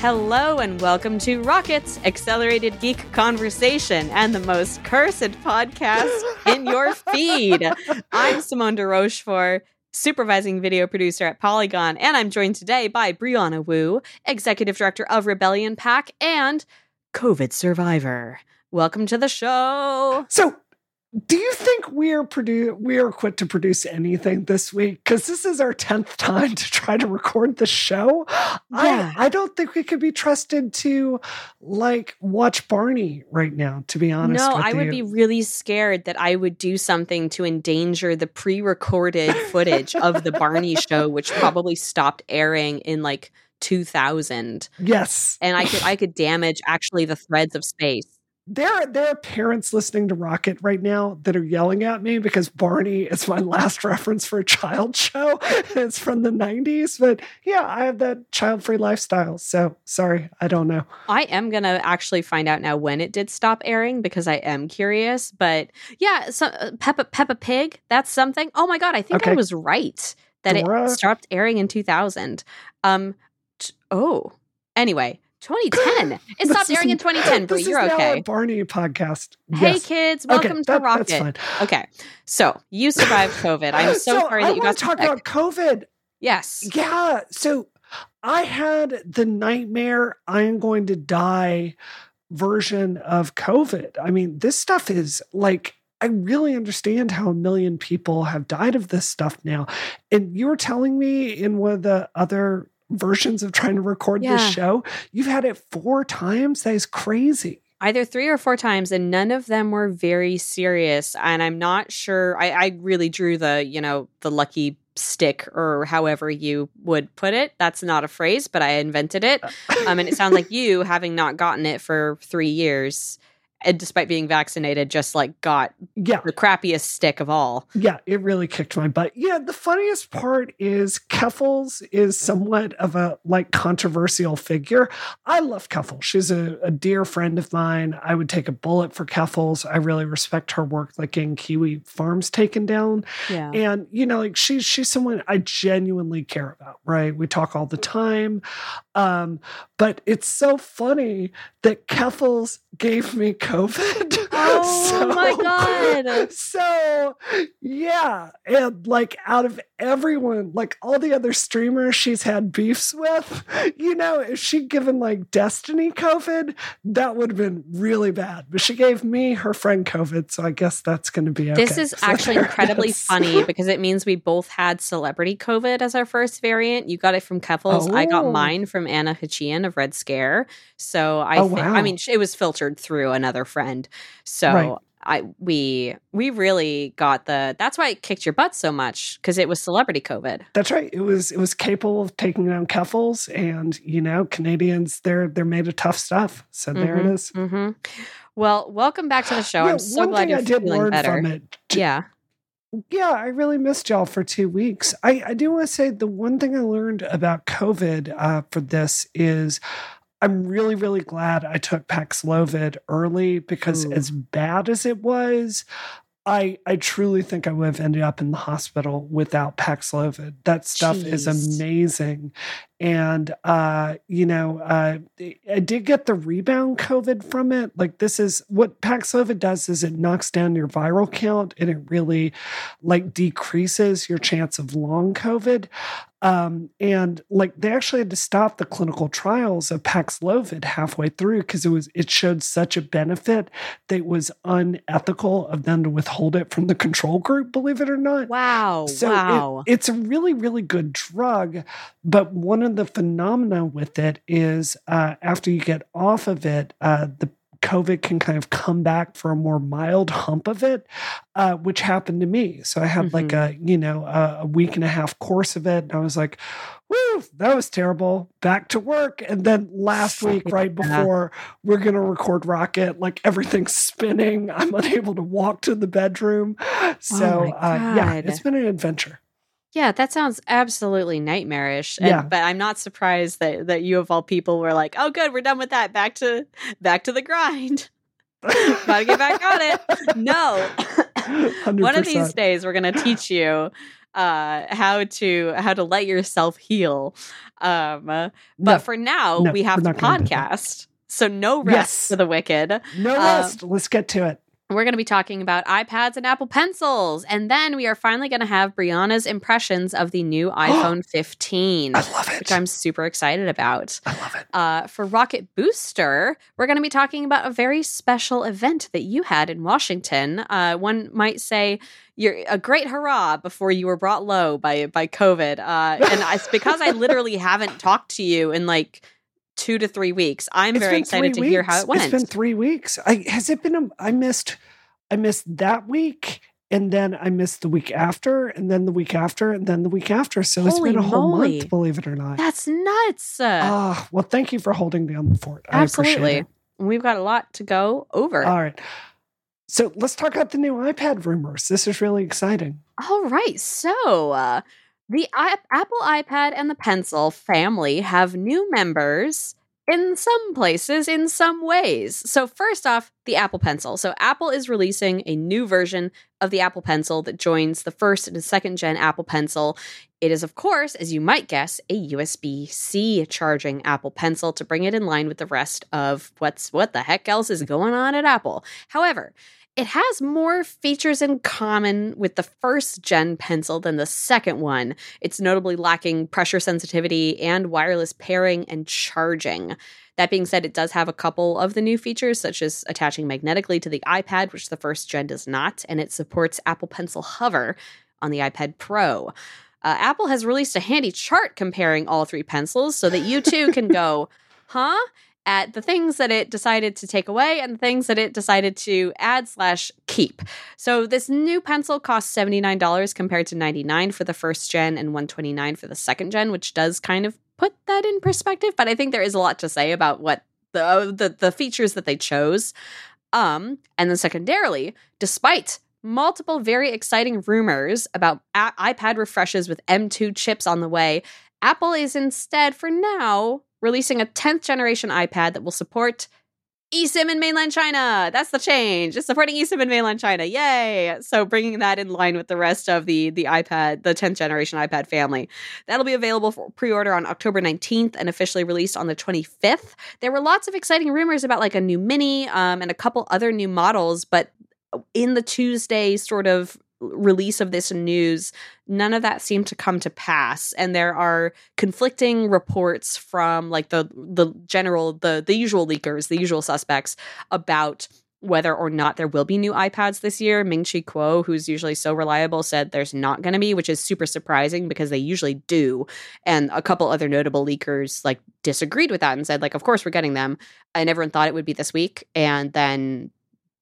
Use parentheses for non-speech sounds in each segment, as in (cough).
Hello and welcome to Rockets Accelerated Geek Conversation and the most cursed podcast in your (laughs) feed. I'm Simone de Rochefort, supervising video producer at Polygon, and I'm joined today by Brianna Wu, executive director of Rebellion PAC and COVID survivor. Welcome to the show. So, do you think we're produ- we're quit to produce anything this week? Because this is our tenth time to try to record the show. Yeah. I I don't think we could be trusted to like watch Barney right now. To be honest, No, I would you. be really scared that I would do something to endanger the pre-recorded footage of the Barney (laughs) show, which probably stopped airing in like 2000, Yes, and I could I could damage actually the threads of space. There there are parents listening to Rocket right now that are yelling at me because Barney is my (laughs) last reference for a child show. (laughs) It's from the '90s, but yeah, I have that child-free lifestyle. So sorry, I don't know. I am gonna actually find out now when it did stop airing because I am curious. But yeah, so, uh, Peppa Peppa Pig, that's something. Oh my god, I think I was right that Dora. it stopped airing in 2000. Um, t- oh, anyway, 2010. (laughs) It stopped airing in 2010. Brie, This you're okay. Barney podcast. Hey Yes. kids, Okay, welcome to that- Rocket. That's fine. Okay, so you survived (laughs) COVID. I'm so, sorry I that you got to talk about COVID. yes. Yeah. So I had the nightmare I'm going to die version of COVID. I mean, this stuff is like, I really understand how a million people have died of this stuff now. And you were telling me in one of the other versions of trying to record Yeah. this show, you've had it four times. That is crazy. either three or four times and none of them were very serious and i'm not sure I, I really drew the you know the lucky stick or however you would put it that's not a phrase but i invented it um, and it sounds like (laughs) you having not gotten it for three years and despite being vaccinated just like got Yeah. the crappiest stick of all Yeah, it really kicked my butt. Yeah, the funniest part is Keffals is somewhat of a like controversial figure. I love Keffals. She's a, a dear friend of mine. I would take a bullet for Keffals. I really respect her work, like getting Kiwi Farms taken down. yeah And you know, like she's she's someone I genuinely care about, right? We talk all the time. Um, but it's so funny that Keffals gave me COVID. Oh (laughs) my God. So yeah, and like out of everyone, like all the other streamers she's had beefs with, you know, if she'd given like Destiny COVID, that would have been really bad. But she gave me her friend COVID, so I guess that's going to be okay. This is So actually (laughs) incredibly funny because it means we both had celebrity COVID as our first variant. You got it from Keffals. I got Oh. mine from Anna Khachiyan of Red Scare. So I, Oh, thi- I mean, it was filtered through another friend. So Right. I we we really got the. That's why it kicked your butt so much because it was celebrity COVID. That's right. It was it was capable of taking down Keffals, and you know Canadians they're they're made of tough stuff. So there it is. hmm Well, welcome back to the show. Yeah, I'm so glad you're I did feeling learn better. from it. Yeah. yeah, I really missed y'all for two weeks. I, I do want to say the one thing I learned about COVID uh, for this is I'm really, really glad I took Paxlovid early because Ooh. as bad as it was, I I truly think I would have ended up in the hospital without Paxlovid. That stuff is amazing. And uh, you know, uh, I did get the rebound COVID from it. Like this is what Paxlovid does is it knocks down your viral count and it really like decreases your chance of long COVID. Um, and like they actually had to stop the clinical trials of Paxlovid halfway through because it was it showed such a benefit that it was unethical of them to withhold it from the control group, believe it or not. Wow. So it- wow. it's a really, really good drug. But one of the phenomena with it is uh, after you get off of it, uh, the COVID can kind of come back for a more mild hump of it, uh, which happened to me. So I had like a, you know, a, week and a half course of it. And I was like, woo, that was terrible. Back to work. And then last (laughs) week, right before we're going to record Rocket, like everything's spinning. (laughs) I'm unable to walk to the bedroom. So, my uh, yeah, it's been an adventure. Yeah, that sounds absolutely nightmarish. And, Yeah. But I'm not surprised that that you of all people were like, "Oh, good, we're done with that. Back to back to the grind. (laughs) Gotta get back on it." No, 100%. (laughs) one of these days we're gonna teach you uh, how to how to let yourself heal. Um, but No, for now, no, we have to not gonna do that. podcast. So no rest Yes. for the wicked. no uh, rest. Let's get to it. We're going to be talking about iPads and Apple Pencils, and then we are finally going to have Brianna's impressions of the new (gasps) iPhone 15, I love it. which I'm super excited about. I love it. Uh, for Rocket Booster, we're going to be talking about a very special event that you had in Washington. Uh, one might say you're a great hurrah before you were brought low by by COVID, uh, and it's because I literally (laughs) haven't talked to you in like two to three weeks. I'm It's very excited to three hear how it went. It's been three weeks. I has it been? A, I missed. I missed that week, and then I missed the week after, and then the week after, and then the week after. So Holy it's been a whole moly. month, believe it or not. That's nuts. Uh, Ah, well, thank you for holding down the fort. I appreciate Absolutely. it. We've got a lot to go over. All right. So let's talk about the new iPad rumors. This is really exciting. All right. So, uh, the I- Apple iPad and the Pencil family have new members in some places, in some ways. So, first off, the Apple Pencil. So, Apple is releasing a new version of the Apple Pencil that joins the first and second gen Apple Pencil. It is, of course, as you might guess, a USB C charging Apple Pencil to bring it in line with the rest of what's what the heck else is mm. going on at Apple. However, it has more features in common with the first gen pencil than the second one. It's notably lacking pressure sensitivity and wireless pairing and charging. That being said, it does have a couple of the new features, such as attaching magnetically to the iPad, which the first gen does not, and it supports Apple Pencil Hover on the iPad Pro. Uh, Apple has released a handy chart comparing all three pencils so that you too can (laughs) go, huh? At the things that it decided to take away and the things that it decided to add slash keep. So this new pencil costs $79 compared to 99 for the first gen and 129 for the second gen, which does kind of put that in perspective. But I think there is a lot to say about what the the, the features that they chose. Um, and then secondarily, despite multiple very exciting rumors about a- iPad refreshes with M2 chips on the way, Apple is instead, for now, releasing a 10th generation iPad that will support eSIM in mainland China. That's the change. It's supporting eSIM in mainland China. Yay! So bringing that in line with the rest of the the iPad, the 10th generation iPad family. That'll be available for pre-order on October 19th and officially released on the 25th. There were lots of exciting rumors about like a new mini um, and a couple other new models, but in the Tuesday sort of release of this news, none of that seemed to come to pass. And there are conflicting reports from like the the general the the usual leakers, the usual suspects about whether or not there will be new iPads this year. Ming Chi Kuo, who's usually so reliable, said there's not going to be, which is super surprising because they usually do. And a couple other notable leakers like disagreed with that and said like, of course we're getting them. And everyone thought it would be this week, and then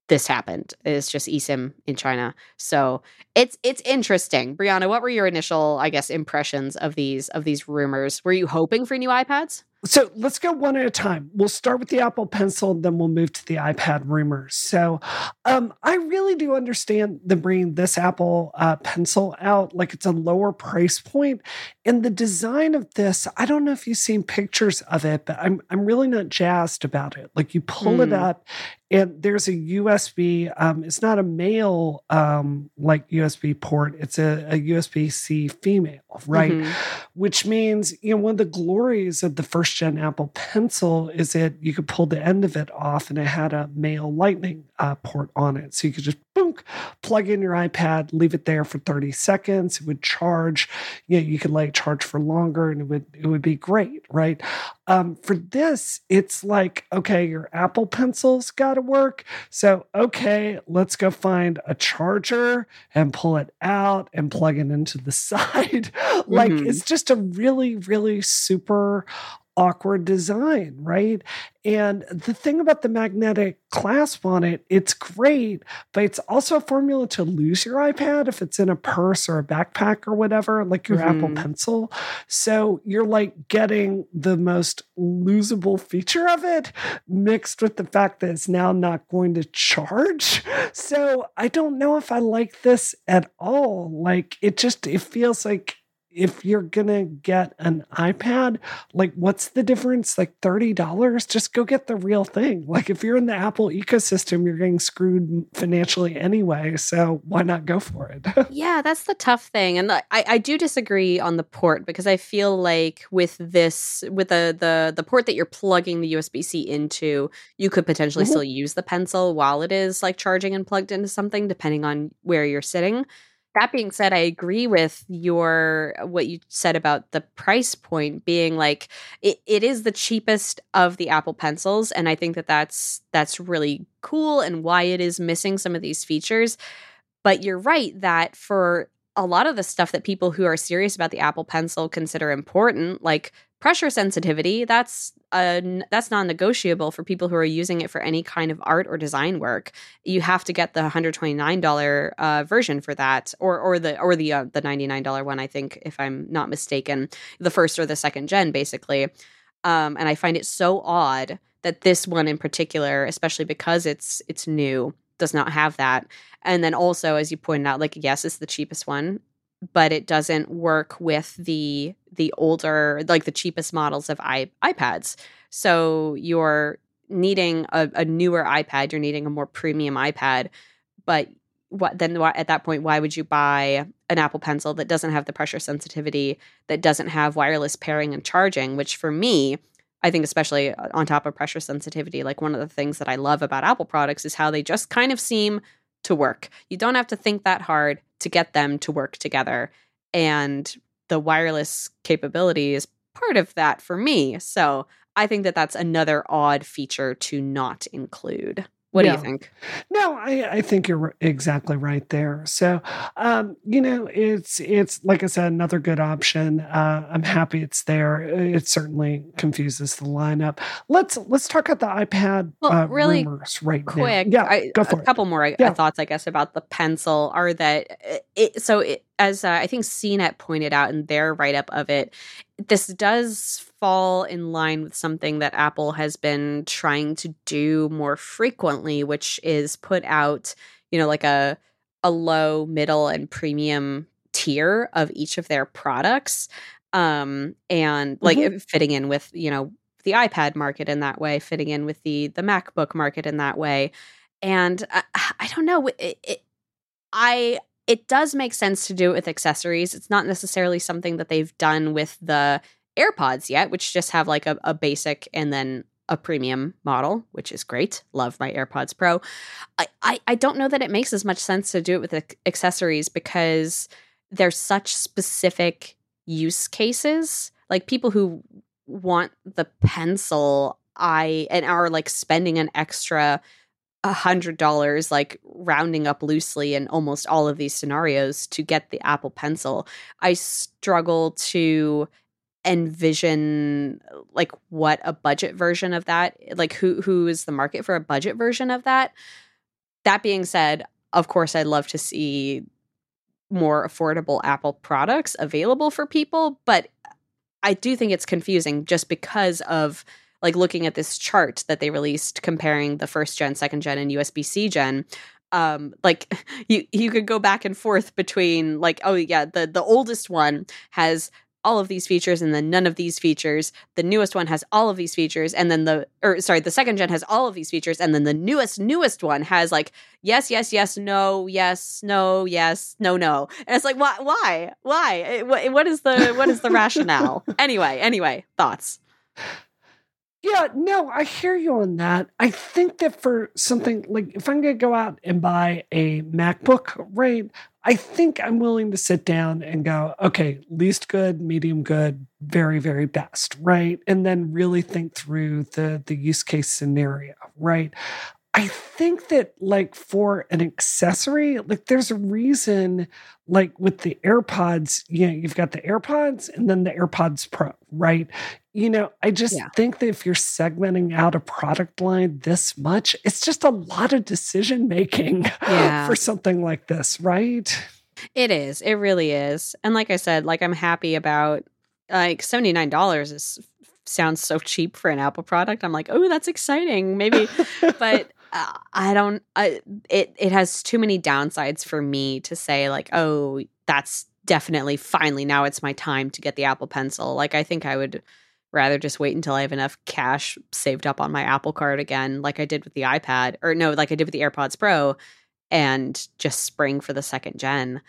this happened. It's just eSIM in China. So it's it's interesting. Brianna, what were your initial, I guess, impressions of these of these rumors? Were you hoping for new iPads? So let's go one at a time. We'll start with the Apple Pencil, and then we'll move to the iPad rumors. So um, I really do understand them bringing this Apple uh, Pencil out. Like it's a lower price point, and the design of this. I don't know if you've seen pictures of it, but I'm I'm really not jazzed about it. Like you pull it Mm. up, and there's a USB. Um, it's not a male um, like USB port. It's a, a USB C female, right? Mhm. which means you know one of the glories of the first gen apple pencil is it you could pull the end of it off and it had a male lightning uh, port on it. So you could just boom plug in your ipad leave it there for 30 seconds it would charge you know you could let it charge for longer and it would it would be great right? Um, for this it's like okay your apple pencil's got to work. So okay let's go find a charger and pull it out and plug it into the (laughs) side. Like Mhm. it's just a really really super awkward design right? And the thing about the magnetic clasp on it it's great but it's also a formula to lose your ipad if it's in a purse or a backpack or whatever like your apple Mhm. pencil. So you're like getting the most losable feature of it mixed with the fact that it's now not going to charge. So i don't know if i like this at all. Like it just it feels like if you're gonna get an iPad, like what's the difference? Like $30? Just go get the real thing. Like if you're in the Apple ecosystem, you're getting screwed financially anyway. So why not go for it? (laughs) yeah, that's the tough thing. And I, I do disagree on the port because I feel like with this with the the the port that you're plugging the USB-C into, you could potentially mm-hmm. still use the pencil while it is like charging and plugged into something, depending on where you're sitting that being said, I agree with your what you said about the price point being like it, it is the cheapest of the Apple pencils, and I think that that's that's really cool and why it is missing some of these features. But you're right that for a lot of the stuff that people who are serious about the Apple Pencil consider important, like pressure sensitivity that's a, that's non-negotiable for people who are using it for any kind of art or design work. You have to get the $129 uh, version for that or or the or the uh, the $99 one i think if i'm not mistaken the first or the second gen basically. Um, and i find it so odd that this one in particular especially because it's it's new does not have that. And then also as you pointed out like yes it's the cheapest one but it doesn't work with the the older like the cheapest models of I, ipads. So you're needing a, a, newer ipad you're needing a more premium ipad but what then at that point why would you buy an apple pencil that doesn't have the pressure sensitivity that doesn't have wireless pairing and charging which for me i think especially uh, on top of pressure sensitivity like one of the things that i love about apple products is how they just kind of seem to work you don't have to think that hard to get them to work together. And the wireless capability is part of that for me. So I think that that's another odd feature to not include. What do you think? No, I, I think you're exactly right there. So, um, you know, it's it's like I said, another good option. Uh, I'm happy it's there. It certainly confuses the lineup. Let's let's talk about the iPad well, uh, really rumors right quick. Now. Yeah, I, go for a it. couple more yeah. thoughts, I guess, about the pencil are that it. So, it, as uh, I think CNET pointed out in their write up of it, this does fall in line with something that Apple has been trying to do more frequently, which is put out, you know, like a a low, middle, and premium tier of each of their products. Um, and like mm-hmm. fitting in with, you know, the iPad market in that way, fitting in with the the MacBook market in that way. And I, (sighs) I don't know, it, it, I it does make sense to do it with accessories. It's not necessarily something that they've done with the AirPods yet, which just have like a, a basic and then a premium model, which is great. Love my AirPods Pro. I, I, I don't know that it makes as much sense to do it with accessories because there's such specific use cases. Like people who want the pencil, I and are like spending an extra a hundred dollars, like rounding up loosely in almost all of these scenarios to get the Apple Pencil. I struggle to envision like what a budget version of that like who who is the market for a budget version of that? That being said of course i'd love to see more affordable apple products available for people but i do think it's confusing just because of like looking at this chart that they released comparing the first gen second gen and usb-c gen um like (laughs) you you could go back and forth between like oh yeah the the oldest one has all of these features and then none of these features. The newest one has all of these features and then the or sorry, the second gen has all of these features and then the newest newest one has like yes, yes, yes, no, yes, no, yes, no, no. And it's like why why? Why? Eh, what, eh, what is the what is the rationale? (laughs) anyway, anyway, thoughts. Yeah, no, I hear you on that. I think that for something like if I'm going to go out and buy a MacBook, right, I think I'm willing to sit down and go, okay, least good, medium good, very, very best, right? And then really think through the the use case scenario, right? I think that like for an accessory, like there's a reason like with the AirPods, you know, you've got the AirPods and then the AirPods Pro, right? You know, I just yeah. think that if you're segmenting out a product line this much, it's just a lot of decision making (laughs) yeah. for something like this, right? It is. It really is. And like I said, like I'm happy about like $79 is sounds so cheap for an Apple product. I'm like, oh, that's exciting. Maybe, (laughs) but uh, I don't. I, it it has too many downsides for me to say like, oh, that's definitely finally now it's my time to get the Apple Pencil. Like I think I would rather just wait until I have enough cash saved up on my Apple card again, like I did with the iPad, or no, like I did with the AirPods Pro, and just spring for the second gen.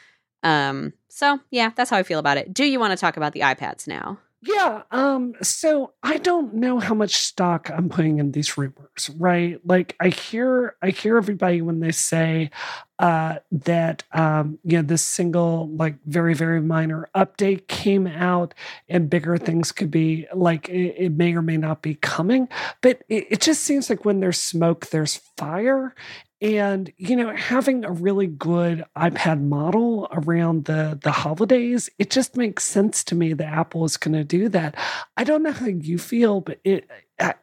Um, so yeah, that's how I feel about it. Do you want to talk about the iPads now? Yeah. Um, so I don't know how much stock I'm putting in these rumors, right? Like I hear I hear everybody when they say uh that um, you know, this single, like very, very minor update came out and bigger things could be like it, it may or may not be coming. But it, it just seems like when there's smoke, there's fire. And you know, having a really good iPad model around the the holidays, it just makes sense to me that Apple is going to do that. I don't know how you feel, but it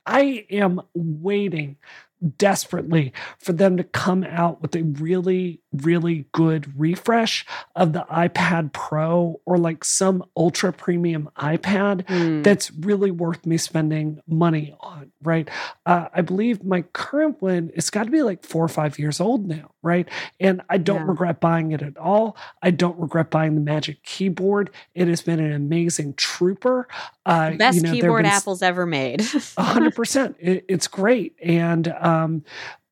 I am waiting desperately for them to come out with a really, really good refresh of the iPad Pro or like some ultra premium iPad mm. that's really worth me spending money on, right? Uh, I believe my current one, it's got to be like four or five years old now, right? And I don't yeah. regret buying it at all. I don't regret buying the Magic Keyboard. It has been an amazing trooper. Uh, Best you know, keyboard Apple's ever made. (laughs) 100%. It, it's great. And, um,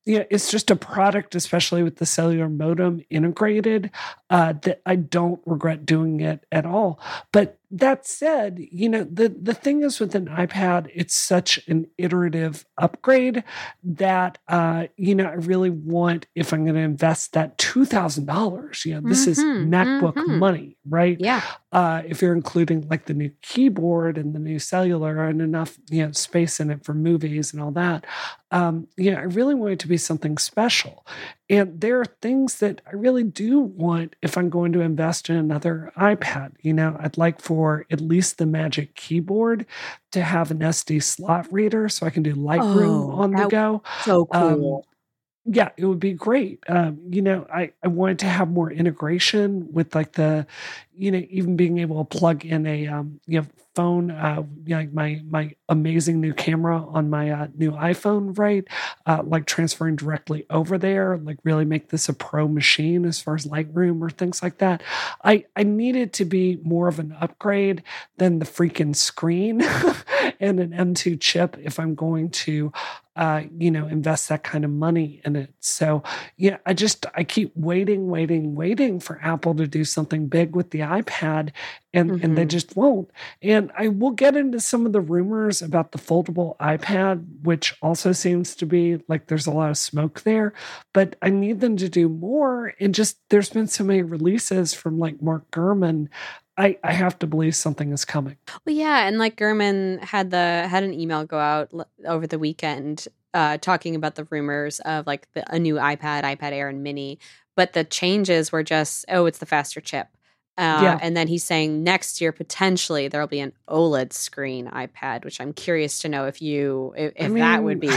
yeah, it's just a product, especially with the cellular modem integrated, uh, that I don't regret doing it at all. But that said, you know, the, the thing is with an iPad, it's such an iterative upgrade that, uh, you know, I really want, if I'm going to invest that $2,000, you know, this mm-hmm, is MacBook mm-hmm. money, right? Yeah. Uh, if you're including like the new keyboard and the new cellular and enough, you know, space in it for movies and all that, um, you know, I really want it to be something special. And there are things that I really do want if I'm going to invest in another iPad. You know, I'd like for at least the Magic Keyboard to have an SD slot reader so I can do Lightroom oh, on the go. So um, cool. Um, yeah, it would be great. Um, you know, I, I wanted to have more integration with like the, you know, even being able to plug in a, um, you know, phone, uh, know, my, my amazing new camera on my uh, new iPhone, right? Uh, like transferring directly over there, like really make this a pro machine as far as Lightroom or things like that. I, I needed to be more of an upgrade than the freaking screen (laughs) and an M2 chip if I'm going to uh, you know, invest that kind of money in it. So, yeah, I just I keep waiting, waiting, waiting for Apple to do something big with the iPad, and mm-hmm. and they mm-hmm. just won't. And I will get into some of the rumors about the foldable iPad, which also seems to be like there's a lot of smoke there. But I need them to do more. And just there's been so many releases from like Mark Gurman I, I have to believe something is coming. Well, yeah, and like Gurman had the had an email go out over the weekend uh, talking about the rumors of like the, a new iPad, iPad Air, and Mini, but the changes were just oh, it's the faster chip. Uh, yeah. And then he's saying next year potentially there will be an OLED screen iPad, which I'm curious to know if you if, if I mean, that would (sighs) be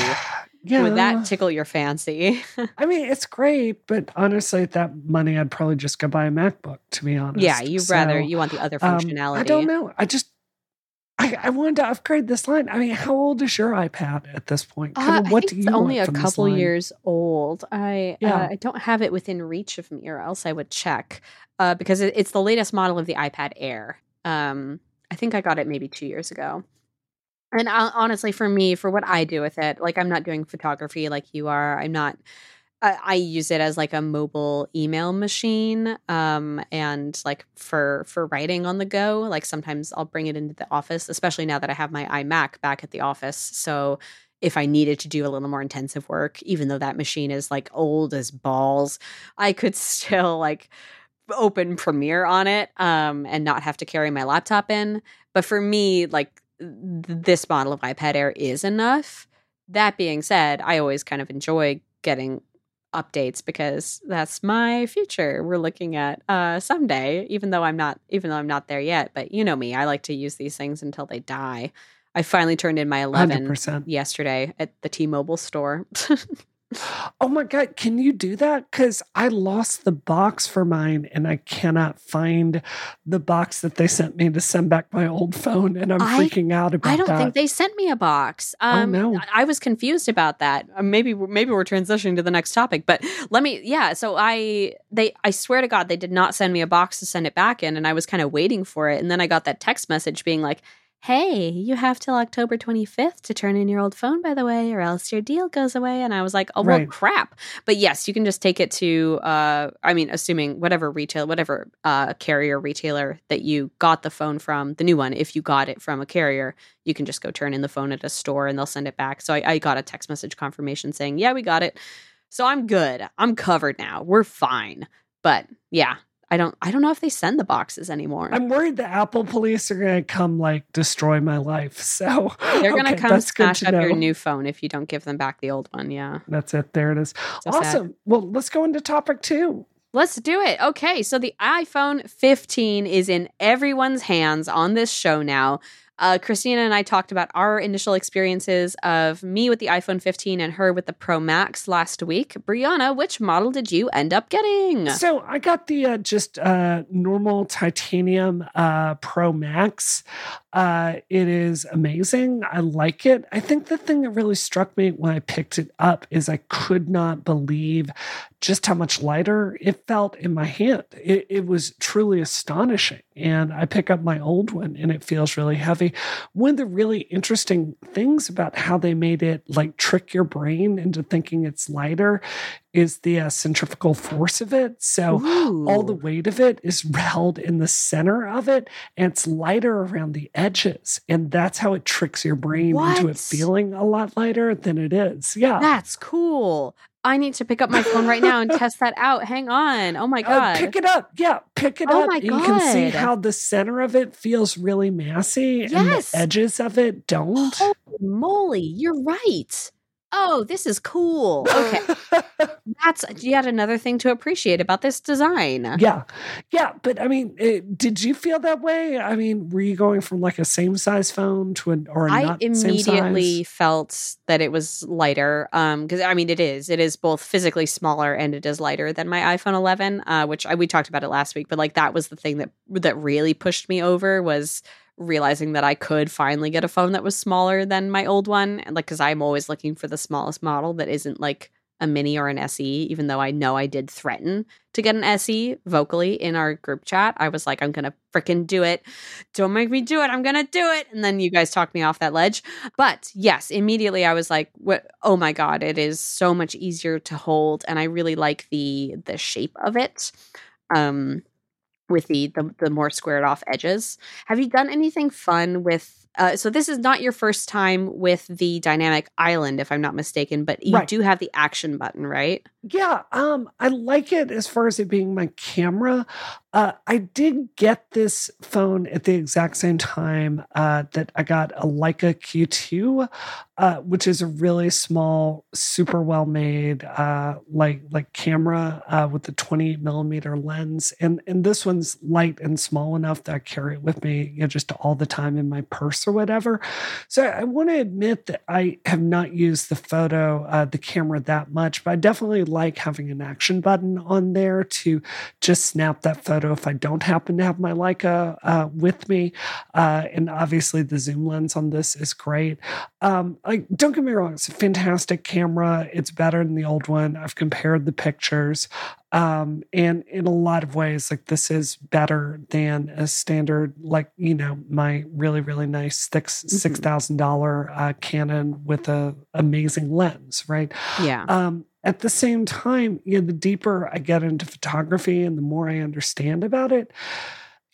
yeah. would that tickle your fancy? (laughs) I mean, it's great, but honestly, at that money, I'd probably just go buy a MacBook. To be honest, yeah, you so, rather you want the other functionality. Um, I don't know. I just I, I, wanted to upgrade this line. I mean, how old is your iPad at this point? Uh, what do you? It's only a couple years old. I uh, yeah. Uh, I don't have it within reach of me, or else I would check. Uh, because it, it's the latest model of the iPad Air. Um, I think I got it maybe two years ago. And uh, honestly, for me, for what I do with it, like I'm not doing photography like you are. I'm not. I, I use it as like a mobile email machine, um, and like for for writing on the go. Like sometimes I'll bring it into the office, especially now that I have my iMac back at the office. So if I needed to do a little more intensive work, even though that machine is like old as balls, I could (laughs) still like open Premiere on it um, and not have to carry my laptop in. But for me, like this model of iPad Air is enough. That being said, I always kind of enjoy getting updates because that's my future we're looking at uh someday even though i'm not even though i'm not there yet. But you know me i like to use these things until they die. I finally turned in my 11 100%. yesterday at the t-mobile store (laughs) Oh my God, can you do that? Because I lost the box for mine and I cannot find the box that they sent me to send back my old phone. And I'm I- freaking out about that. I don't that. think they sent me a box. Oh, Um, no. I I was confused about that. Uh, Maybe maybe we're transitioning to the next topic, but let me. Yeah, so I they I swear to God they did not send me a box to send it back in, and I was kind of waiting for it, and then I got that text message being like. Hey, you have till October 25th to turn in your old phone, by the way, or else your deal goes away. And I was like, oh, well, Right. crap. But yes, you can just take it to, uh, I mean, assuming whatever retail, whatever uh, carrier retailer that you got the phone from, the new one, if you got it from a carrier, you can just go turn in the phone at a store and they'll send it back. So I, I got a text message confirmation saying, yeah, we got it. So I'm good. I'm covered now. We're fine. But yeah, I don't I don't know if they send the boxes anymore. I'm worried the Apple police are going to come like destroy my life. (laughs) So They're gonna okay, come smash up your new phone if you don't give them back the old one. Yeah. That's it. There it is. So sad. awesome. Well, let's go into topic two. Let's do it. Okay, so the iPhone 15 is in everyone's hands on this show now. Uh, Christina and I talked about our initial experiences of me with the iPhone 15 and her with the Pro Max last week. Brianna, which model did you end up getting? So I got the uh, just uh, normal titanium uh, Pro Max. Uh, it is amazing. I like it. I think the thing that really struck me when I picked it up is I could not believe just how much lighter it felt in my hand. It, it was truly astonishing. And I pick up my old one and it feels really heavy. One of the really interesting things about how they made it like trick your brain into thinking it's lighter is the uh, centrifugal force of it. So all the weight of it is (laughs) held in the center of it and it's lighter around the edges. And that's how it tricks your brain into it feeling a lot lighter than it is. Yeah. That's cool. I need to pick up my phone right now and (laughs) test that out. Hang on. Oh my Uh, god. pick it up. Yeah, pick it Oh up. my and You can see how the center of it feels really massy and the edges of it don't. Holy moly, you're right. Oh, this is cool. Okay. (laughs) That's yet another thing to appreciate about this design. yeah. Yeah. But I mean, eh, did you feel that way? I mean, were you going from like a same size phone to an or a I not same immediately felt that it was lighter. Um, because I mean, it is. It is both physically smaller and it is lighter than my iPhone 11. Uh, which I, we talked about it last week. But like that was the thing that that really pushed me over was realizing that I could finally get a phone that was smaller than my old one. And like, because I'm always looking for the smallest model that isn't like a mini or an SE. Even though I know I did threaten to get an SE vocally in our group chat, I was like, I'm gonna freaking do it. Don't make me do it. I'm gonna do it. And then you guys talked me off that ledge. But yes, immediately I was like, what oh my god, it is so much easier to hold and I really like the the shape of it. Um with the the, the more squared off edges. Have you done anything fun with uh, so this is not your first time with the dynamic island if I'm not mistaken, but you Right. do have the action button, right? Yeah, um, I like it as far as it being my camera. Uh, I did get this phone at the exact same time uh, that I got a Leica Q2, uh, which is a really small, super well made, uh, like like camera uh, with the 20 millimeter lens, and and this one's light and small enough that I carry it with me, you know, just all the time in my purse or whatever. So I want to admit that I have not used the photo, uh, the camera that much, but I definitely like having an action button on there to just snap that photo if I don't happen to have my Leica uh, with me. Uh, and obviously, the zoom lens on this is great. Um, like, don't get me wrong, it's a fantastic camera. It's better than the old one. I've compared the pictures. Um, and in a lot of ways, like this is better than a standard, like, you know, my really, really nice six six thousand dollar uh Canon with a amazing lens, right? Yeah. Um, at the same time, you know, the deeper I get into photography and the more I understand about it,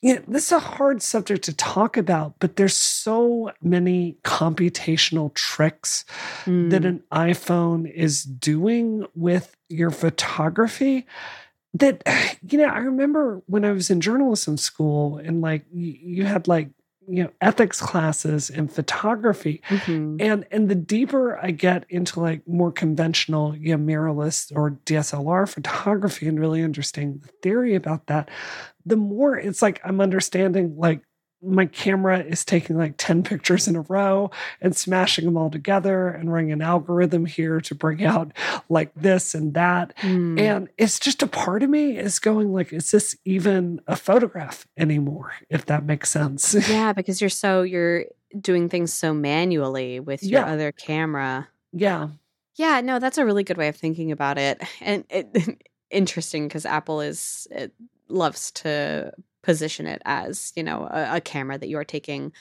you know, this is a hard subject to talk about, but there's so many computational tricks that Mm. an iPhone is doing with your photography that (sighs) you know i remember when i was in journalism school and like you had like you know ethics classes and photography Mhm. and and the deeper i get into like more conventional you know mirrorless or dslr photography and really understanding the theory about that the more it's like i'm understanding like my camera is taking like 10 pictures in a row and smashing them all together and running an algorithm here to bring out like this and that. Mm. And it's just a part of me is going like, is this even a photograph anymore? If that makes sense. (laughs) Yeah, because you're so you're doing things so manually with your yeah. other camera. Yeah. Yeah, no, that's a really good way of thinking about it. And it (laughs) interesting because Apple is it loves to position it as you know a, a camera that you are taking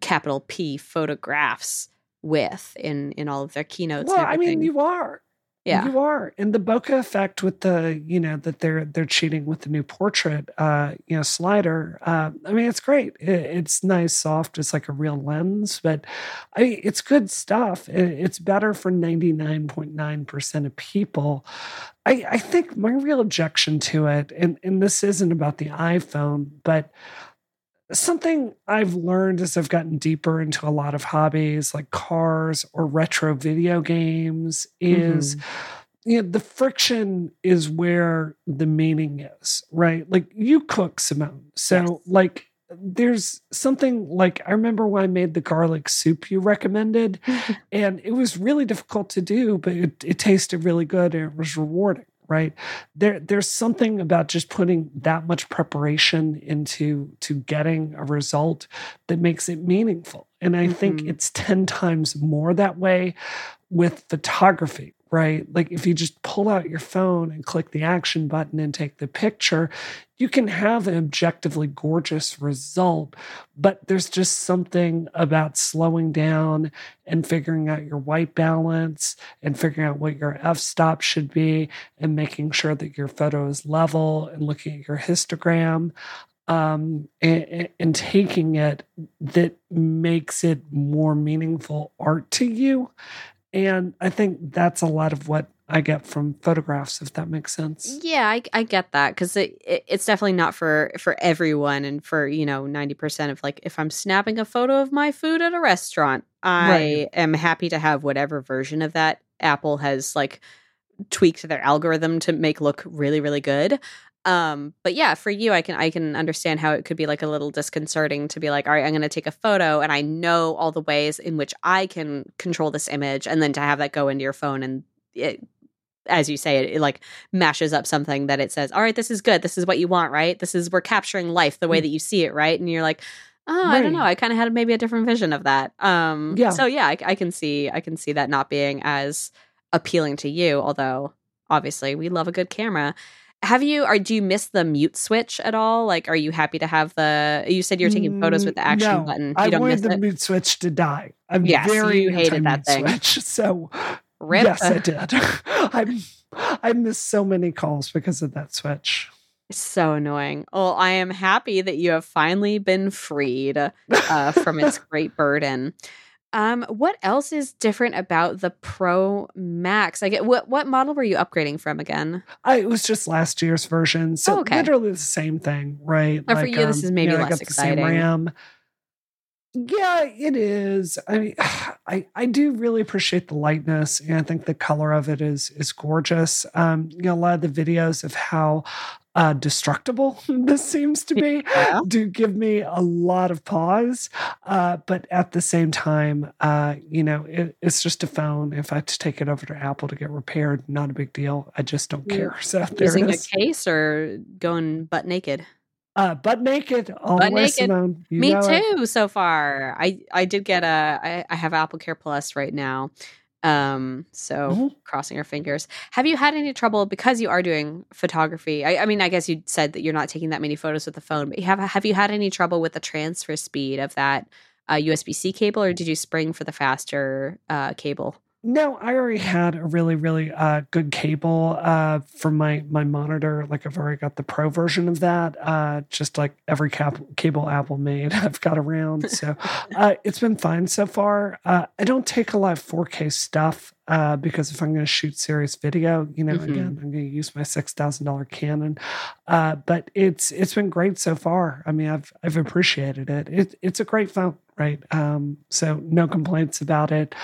capital P photographs with in in all of their keynotes. Well, I mean, you are. Yeah, you are. And the bokeh effect with the, you know, that they're they're cheating with the new portrait, uh, you know, slider. Uh, I mean, it's great. It, it's nice, soft. It's like a real lens, but I mean, it's good stuff. It, it's better for ninety nine point nine percent of people. I, I think my real objection to it, and and this isn't about the iPhone, but something I've learned as I've gotten deeper into a lot of hobbies like cars or retro video games is mm-hmm. you know the friction is where the meaning is, right? Like you cook Simone. So yes. like there's something like I remember when I made the garlic soup you recommended, (laughs) and it was really difficult to do, but it, it tasted really good and it was rewarding right? There there's something about just putting that much preparation into to getting a result that makes it meaningful. And i mm-hmm. think it's 10 times more that way with photography right? Like if you just pull out your phone and click the action button and take the picture, you can have an objectively gorgeous result. But there's just something about slowing down and figuring out your white balance and figuring out what your f stop should be and making sure that your photo is level and looking at your histogram. Um, and, and taking it that makes it more meaningful art to you and I think that's a lot of what I get from photographs, if that makes sense. Yeah, I, I get that because it, it, it's definitely not for for everyone, and for you know ninety percent of like if I'm snapping a photo of my food at a restaurant, I right. am happy to have whatever version of that Apple has like tweaked their algorithm to make look really really good um but yeah for you i can i can understand how it could be like a little disconcerting to be like all right i'm going to take a photo and i know all the ways in which i can control this image and then to have that go into your phone and it as you say it, it like mashes up something that it says all right this is good. This is what you want right? This is we're capturing life the way mm. that you see it right? And you're like oh right. i don't know. I kind of had maybe a different vision of that. Um yeah. so yeah I, I can see i can see that not being as appealing to you although obviously we love a good camera have you or do you miss the mute switch at all? Like, are you happy to have the? You said you're taking photos with the action no, button. You I wanted the it? mute switch to die. I'm yes, very you hated that thing. Switch, (laughs) so Rip. yes, I did. (laughs) I I missed so many calls because of that switch. so annoying. Well, I am happy that you have finally been freed uh, from its (laughs) great burden. Um, what else is different about the Pro Max? I get what what model were you upgrading from again? I, it was just last year's version, so oh, okay. literally the same thing, right? Like, for you, um, this is maybe you know, less exciting. RAM. Yeah, it is. I mean, (sighs) I I do really appreciate the lightness, and I think the color of it is is gorgeous. Um, you know, a lot of the videos of how uh, destructible (laughs) this seems to be yeah. do give me a lot of pause. Uh, but at the same time, uh, you know, it, it's just a phone. If I have to take it over to Apple to get repaired, not a big deal. I just don't care. (laughs) So using a case or going butt naked. Uh, butt naked, all butt naked. Me too. It. So far, I I did get a. I, I have Apple Care Plus right now, um, so mm-hmm. crossing our fingers. Have you had any trouble because you are doing photography? I, I, mean, I guess you said that you're not taking that many photos with the phone, but have have you had any trouble with the transfer speed of that uh, USB C cable, or did you spring for the faster uh, cable? No, I already had a really, really uh, good cable uh, for my my monitor. Like I've already got the pro version of that. Uh, just like every cap- cable Apple made, (laughs) I've got around. So (laughs) uh, it's been fine so far. Uh, I don't take a lot of 4K stuff uh, because if I'm going to shoot serious video, you know, mm-hmm. again, I'm going to use my six thousand dollar Canon. Uh, but it's it's been great so far. I mean, I've I've appreciated it. it it's a great phone, right? Um, so no complaints about it.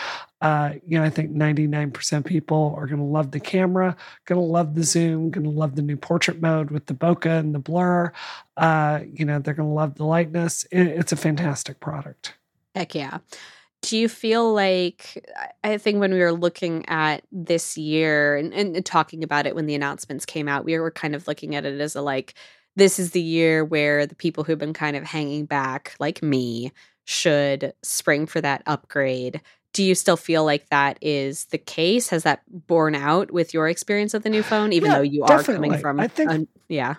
Uh, you know, I think 99% people are going to love the camera, going to love the zoom, going to love the new portrait mode with the bokeh and the blur. Uh, you know, they're going to love the lightness. It, it's a fantastic product. Heck yeah. Do you feel like I think when we were looking at this year and, and, talking about it when the announcements came out, we were kind of looking at it as a like, this is the year where the people who've been kind of hanging back, like me, should spring for that upgrade. Do you still feel like that is the case? Has that borne out with your experience of the new phone, even yeah, though you definitely. are coming from? I think, yeah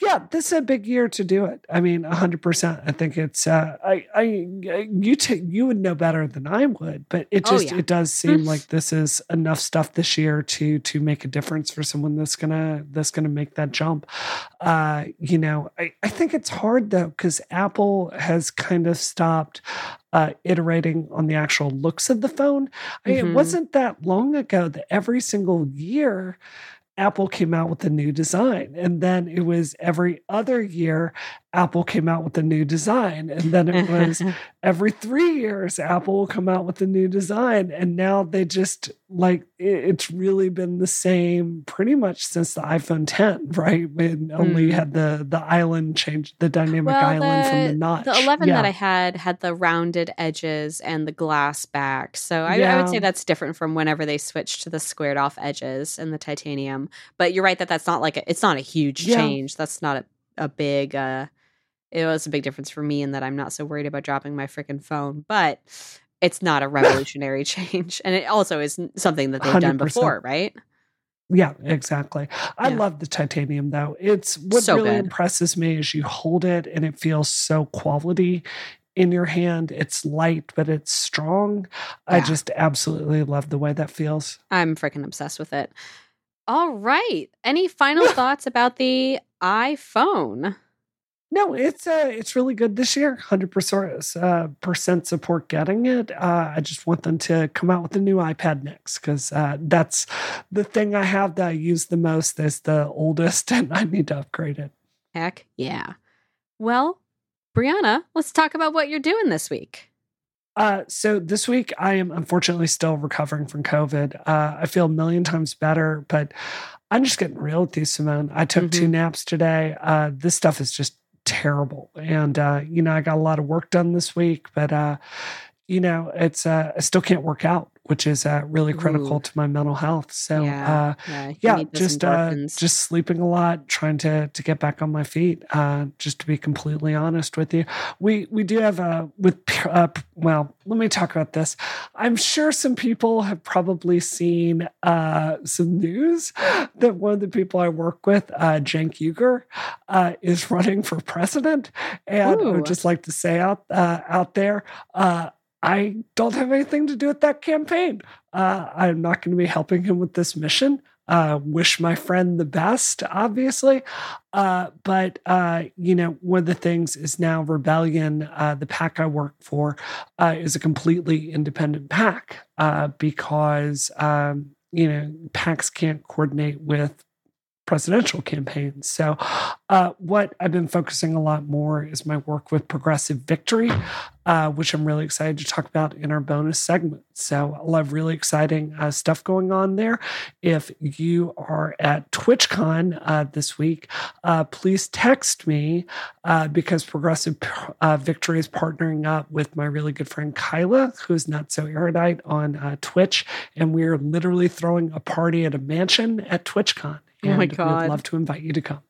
yeah, this is a big year to do it. I mean, hundred percent. I think it's. Uh, I, I, you, t- you would know better than I would, but it Oh, just, yeah. it does seem like this is enough stuff this year to to make a difference for someone that's gonna that's gonna make that jump. Uh, you know, I, I think it's hard though because Apple has kind of stopped uh, iterating on the actual looks of the phone. I mean, it wasn't that long ago that every single year Apple came out with a new design. And then it was every other year, Apple came out with a new design. And then it was (laughs) every three years, Apple will come out with a new design. And now they just like it- it's really been the same pretty much since the iPhone 10, right? When only Mm. had the the island change the dynamic Well, island from the the- notch. The 11 that I had had the rounded edges and the glass back. So I, I would say that's different from whenever they switched to the squared off edges and the titanium. But you're right that that's not like a, it's not a huge Yeah. change. That's not a, a big uh it was a big difference for me in that I'm not so worried about dropping my freaking phone, but it's not a (laughs) revolutionary change. And it also is something that they've done 100%. before, right? Yeah, exactly. I Yeah. love the titanium though. It's what So really good. impresses me is you hold it and it feels so quality in your hand. It's light, but it's strong. I just absolutely love the way that feels. I'm freaking obsessed with it. All right. Any final (laughs) thoughts about the iPhone? No, it's uh it's really good this year. Hundred percent uh, percent support getting it. Uh, I just want them to come out with a new iPad next because uh, that's the thing I have that I use the most. Is the oldest, (laughs) and I need to upgrade it. Heck yeah. Well, Brianna, let's talk about what you're doing this week. Uh, so this week I am unfortunately still recovering from COVID. Uh, I feel a million times better, but I'm just getting real with you, Simone. I took two Mhm. naps today. Uh, this stuff is just terrible, and uh, you know I got a lot of work done this week, but uh, you know it's uh, I still can't work out, which is uh, really critical Ooh. to my mental health. So Yeah, uh, Yeah, yeah, just uh, just sleeping a lot, trying to to get back on my feet. Uh, just to be completely honest with you, we we do have a with uh, well. Let me talk about this. I'm sure some people have probably seen uh, some news that one of the people I work with, uh, Uygur, uh, is running for president, and I would just like to say out uh, out there. I don't have anything to do with that campaign. Uh, I'm not going to be helping him with this mission. Uh, wish my friend the best, obviously. Uh, but, uh, you know, one of the things is now Rebellion, uh, the PAC I work for, uh, is a completely independent PAC because, um, you know, PACs can't coordinate with presidential campaigns. So, uh, what I've been focusing a lot more is my work with Progressive Victory, uh, which I'm really excited to talk about in our bonus segment. So, a lot of really exciting uh, stuff going on there. If you are at TwitchCon uh, this week, uh, please text me uh, because Progressive Victory is partnering up with my really good friend Kyla, who's not so erudite on Twitch, and we're literally throwing a party at a mansion at TwitchCon. Oh my God. We'd love to invite you to come.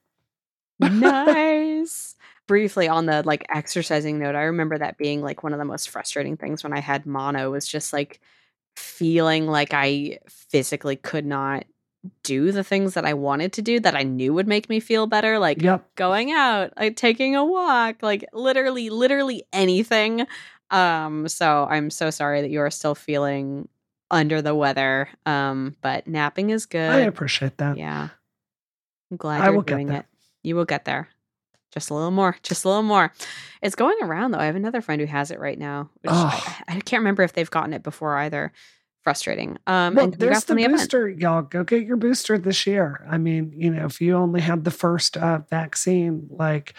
nice. (laughs) Briefly on the like exercising note, I remember that being like one of the most frustrating things when I had mono was just like feeling like I physically could not do the things that I wanted to do that I knew would make me feel better, like Yep. going out, like taking a walk, like literally literally anything. Um so I'm so sorry that you are still feeling under the weather. Um but napping is good. I appreciate that. Yeah. I'm glad I you're doing it. You will get there. Just a little more. Just a little more. It's going around though. I have another friend who has it right now. I, I can't remember if they've gotten it before either. Frustrating. Um Well, and there's the the event. booster, y'all. Go get your booster this year. I mean, you know, if you only had the first uh, vaccine, like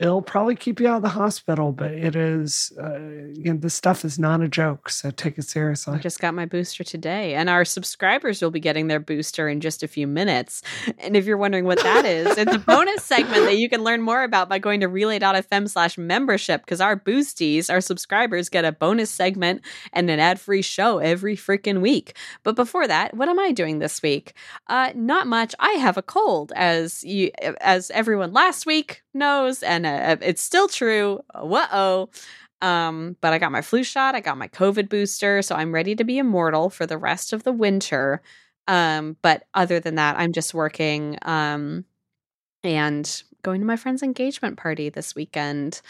it'll probably keep you out of the hospital, but it is, uh, you know, this stuff is not a joke. So take it seriously. I just got my booster today, and our subscribers will be getting their booster in just a few minutes. And if you're wondering what that is, it's a (laughs) bonus segment that you can learn more about by going to relay.fm slash membership because our boosties, our subscribers, get a bonus segment and an ad free show every freaking week. But before that, what am I doing this week? Uh, not much. I have a cold, as you, as everyone last week knows, and uh, it's still true. Whoa. Um, but I got my flu shot, I got my COVID booster, so I'm ready to be immortal for the rest of the winter. Um, but other than that, I'm just working um and going to my friend's engagement party this weekend.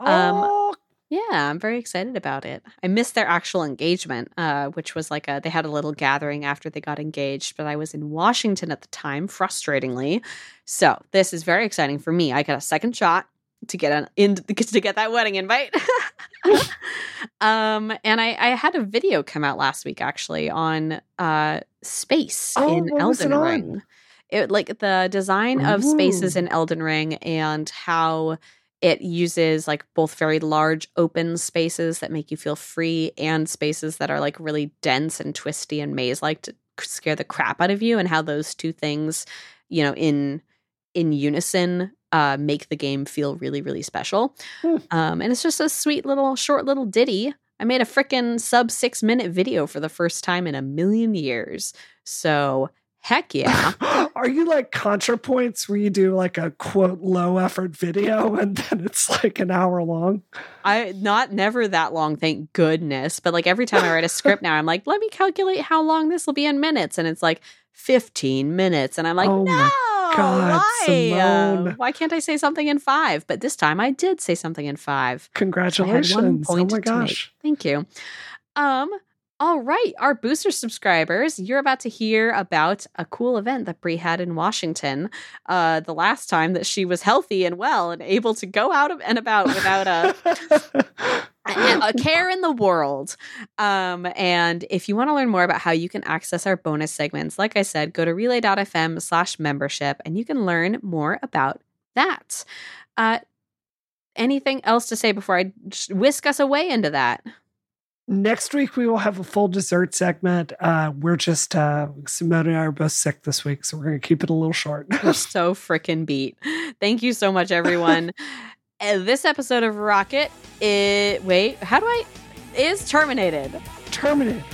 Um oh, yeah, I'm very excited about it. I missed their actual engagement, uh, which was like a they had a little gathering after they got engaged, but I was in Washington at the time, frustratingly. So this is very exciting for me. I got a second shot to get an in (laughs) to get that wedding invite. (laughs) um, and I, I had a video come out last week actually on uh space Oh, in it Elden? Ring. It like the design of spaces in Elden Ring and how it uses like both very large open spaces that make you feel free and spaces that are like really dense and twisty and maze like to scare the crap out of you and how those two things you know in in unison uh make the game feel really really special Hmm. um and it's just a sweet little short little ditty i made a freaking sub six minute video for the first time in a million years so heck (laughs) yeah Are you like ContraPoints where you do like a quote low effort video (laughs) and then it's like an hour long? I not never that long, thank goodness. But like every time I write a script now, I'm like, let me calculate how long this will be in minutes, and it's like 15 minutes, and I'm like, Oh no, God, why? Simone. Uh, why can't I say something in five? But this time I did say something in five. I had one Congratulations. Oh my gosh. Thank you. Um. All right, our booster subscribers, you're about to hear about a cool event that Brie had in Washington. Uh, the last time that she was healthy and well and able to go out and about without a (laughs) a, (laughs) care in the world. Um, and if you want to learn more about how you can access our bonus segments, like I said, go to relay.fm slash membership and you can learn more about that. Uh, anything else to say before I whisk us away into that? Next week we will have a full dessert segment. Uh, we're just uh, Simone and I are both sick this week, so we're going to keep it a little short. We're so (laughs) freaking beat. Thank you so much, everyone. (laughs) This episode of Rocket, it, wait, how do I, is terminated. Terminated.